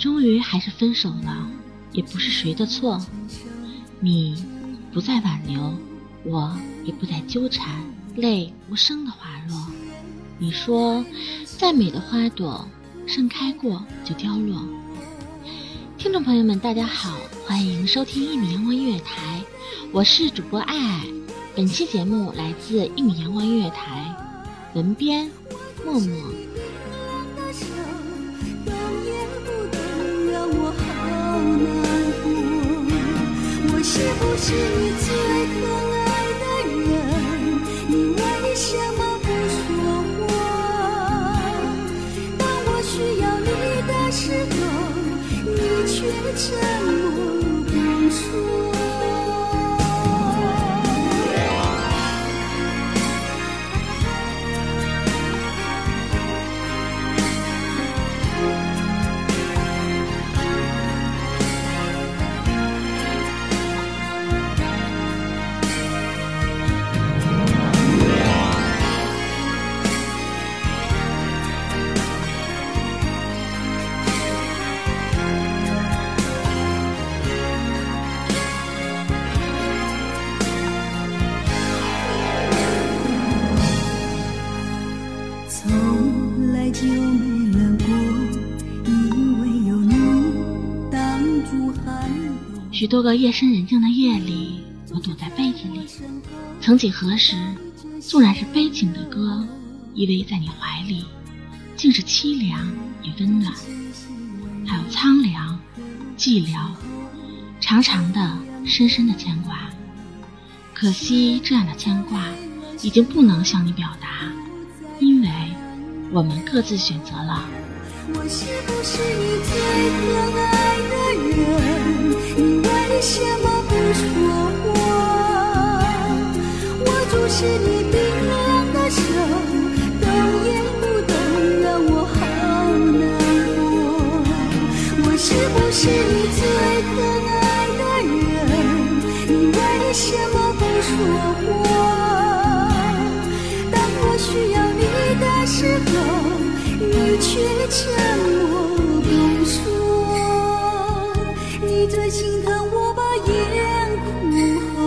终于还是分手了，也不是谁的错。你不再挽留，我也不再纠缠，泪无声的滑落。你说，再美的花朵，盛开过就凋落。听众朋友们，大家好，欢迎收听一米阳光音乐台，我是主播爱爱。本期节目来自一米阳光音乐台，文编默默。不是你最可爱的人？你为什么不说话？当我需要你的时候，你却沉默不说。许多个夜深人静的夜里，我躲在被子里。曾几何时，纵然是悲情的歌，依偎在你怀里，竟是凄凉与温暖，还有苍凉、寂寥，长长的、深深的牵挂。可惜，这样的牵挂已经不能向你表达，因为我们各自选择了。我是不是你最可爱的人？为什么不说话？我注视你冰凉的手，动也不动，让我好难过。我是不是你最可爱的人？你为什么不说话？当我需要你的时候，你却心疼我把眼哭红，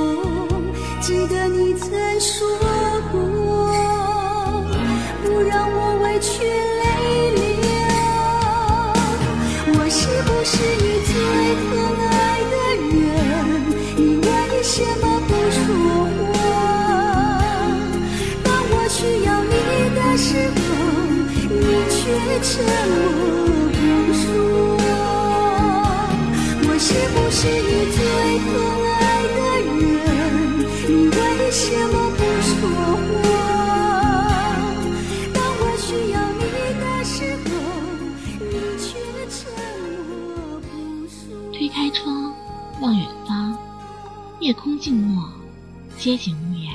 记得你曾说过，不让我委屈泪流。我是不是你最疼爱的人？你为什么不说话？当我需要你的时候，你却沉默空静默，街景无言，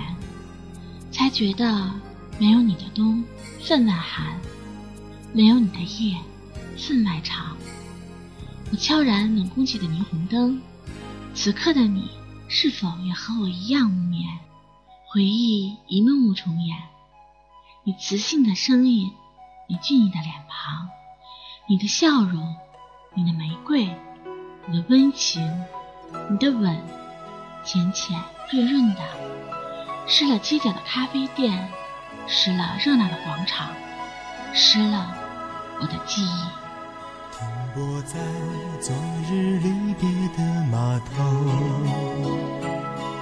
才觉得没有你的冬分外寒，没有你的夜分外长。我悄然冷空气的霓虹灯，此刻的你是否也和我一样无眠？回忆一幕幕重演，你磁性的声音，你俊逸的脸庞，你的笑容，你的玫瑰。你的温情，你的吻，浅浅润润的，湿了街角的咖啡店，湿了热闹的广场，湿了我的记忆。停泊在昨日离别的码头，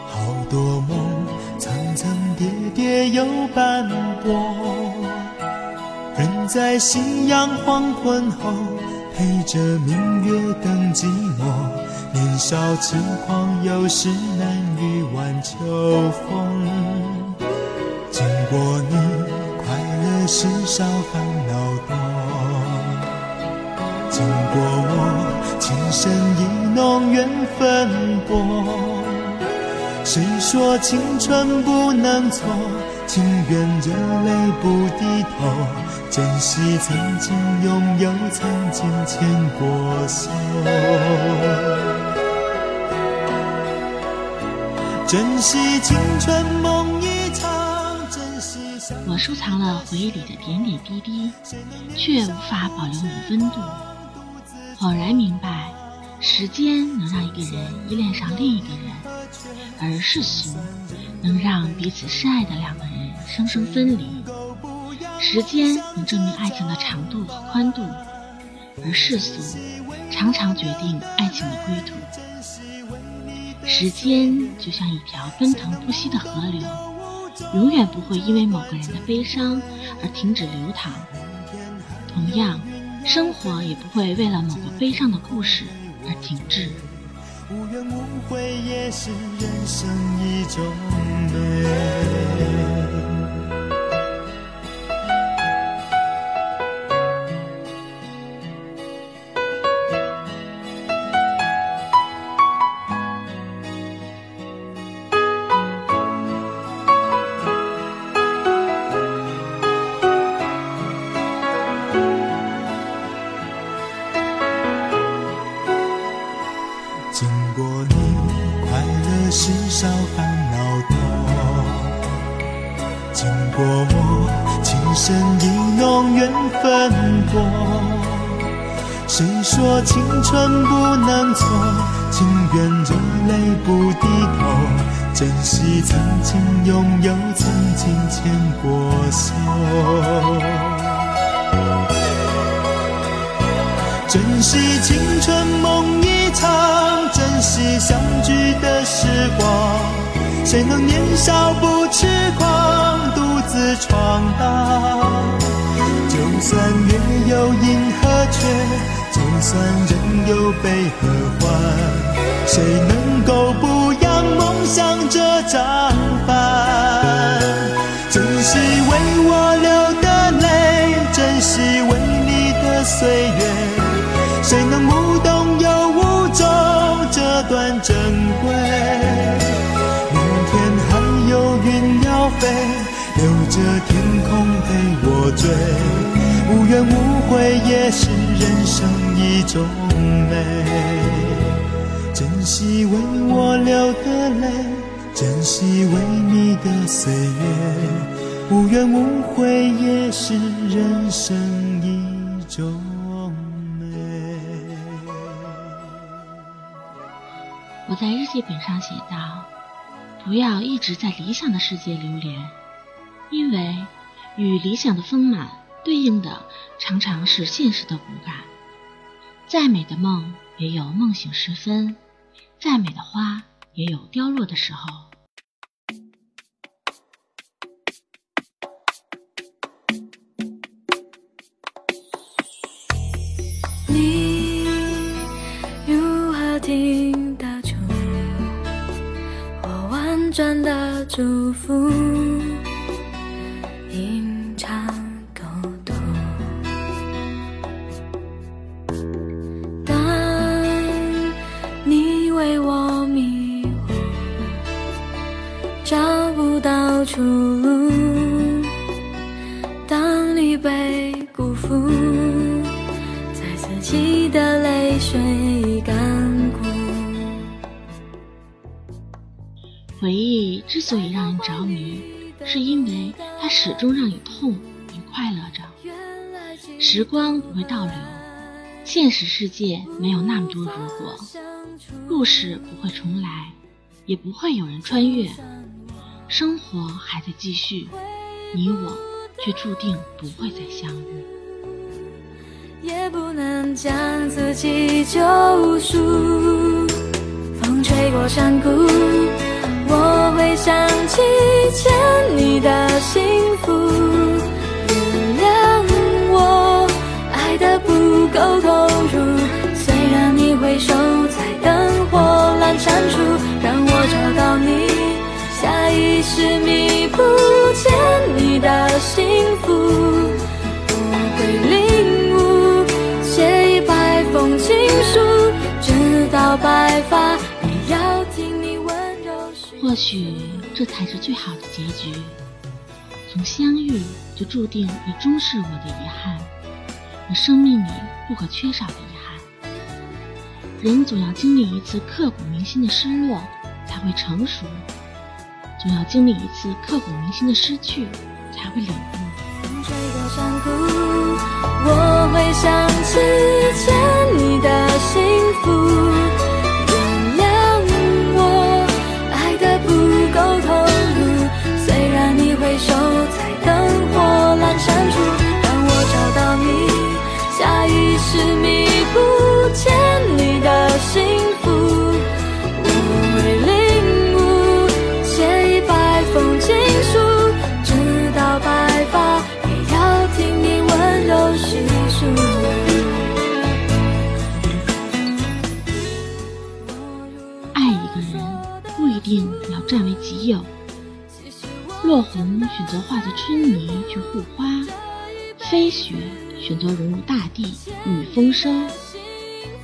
好多梦层层叠叠又斑驳，人在夕阳黄昏后。陪着明月等寂寞，年少轻狂有时难御晚秋风。经过你，快乐时少烦恼多。经过我，情深意浓缘分薄。谁说青春不能错？情愿热泪不低头。珍惜曾经拥有，曾经牵过手。珍惜青春梦一场，珍惜我收藏了回忆里的点点滴滴，却无法保留你的温度。恍然明白，时间能让一个人依恋上另一个人，而世俗能让彼此深爱的两个人生生分离。时间能证明爱情的长度和宽度，而世俗常常决定爱情的归途。时间就像一条奔腾不息的河流，永远不会因为某个人的悲伤而停止流淌。同样，生活也不会为了某个悲伤的故事而停滞。无怨无悔也是人生一种美。谁说青春不能错？情愿热泪不低头，珍惜曾经拥有，曾经牵过手。珍惜青春梦一场，珍惜相聚的时光。谁能年少不痴狂，独自闯荡？就算月有阴和缺。就算人有悲和欢，谁能够不扬梦想这张帆？珍惜为我流的泪，珍惜为你的岁月。谁能无动又无衷这段珍贵？明天还有云要飞，留着天空陪我追。无怨无悔也是人生一种美，珍惜为我流的泪，珍惜为你的岁月。无怨无悔也是人生一种美。我在日记本上写道：不要一直在理想的世界流连，因为与理想的丰满。对应的常常是现实的骨感。再美的梦也有梦醒时分，再美的花也有凋落的时候。你如何听得出我婉转的祝福？出路。当你被辜负，在自己的泪水干枯。回忆之所以让人着迷，是因为它始终让你痛并快乐着。时光不会倒流，现实世界没有那么多如果，故事不会重来，也不会有人穿越，生活还在继续，你我却注定不会再相遇。也不能将自己救赎。风吹过山谷，我会想起欠你的幸福。原谅我爱的不够投入，虽然你回首在灯火阑珊处，让我找到你，下意识弥补欠你的幸福。我会领悟，写一百封情书，直到白发，也要听你温柔。或许这才是最好的结局。从相遇就注定你终是我的遗憾，我生命里不可缺少的遗憾。人总要经历一次刻骨铭心的失落，才会成熟；总要经历一次刻骨铭心的失去，才会领悟。风吹过山谷，我会想起欠你的幸福。落红选择化作春泥去护花，飞雪选择融入大地与风声。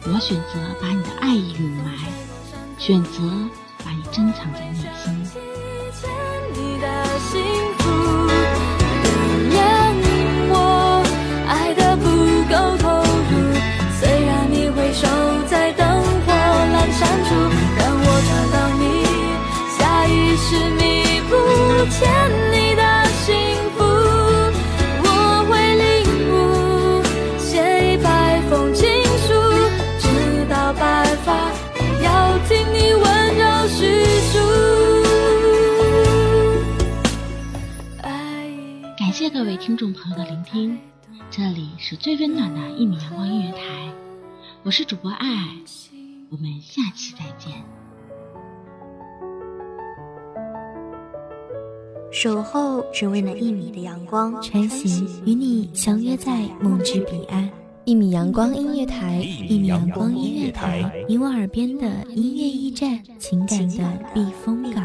我选择把你的爱意掩埋，选择把你珍藏在内心。各位听众朋友的聆听，这里是最温暖的一米阳光音乐台，我是主播爱爱，我们下期再见。守候只为那一米的阳光，穿行与你相约在梦之彼岸。一米阳光音乐台，一米阳光音乐台，你我耳边的音乐驿站，情感的避风港。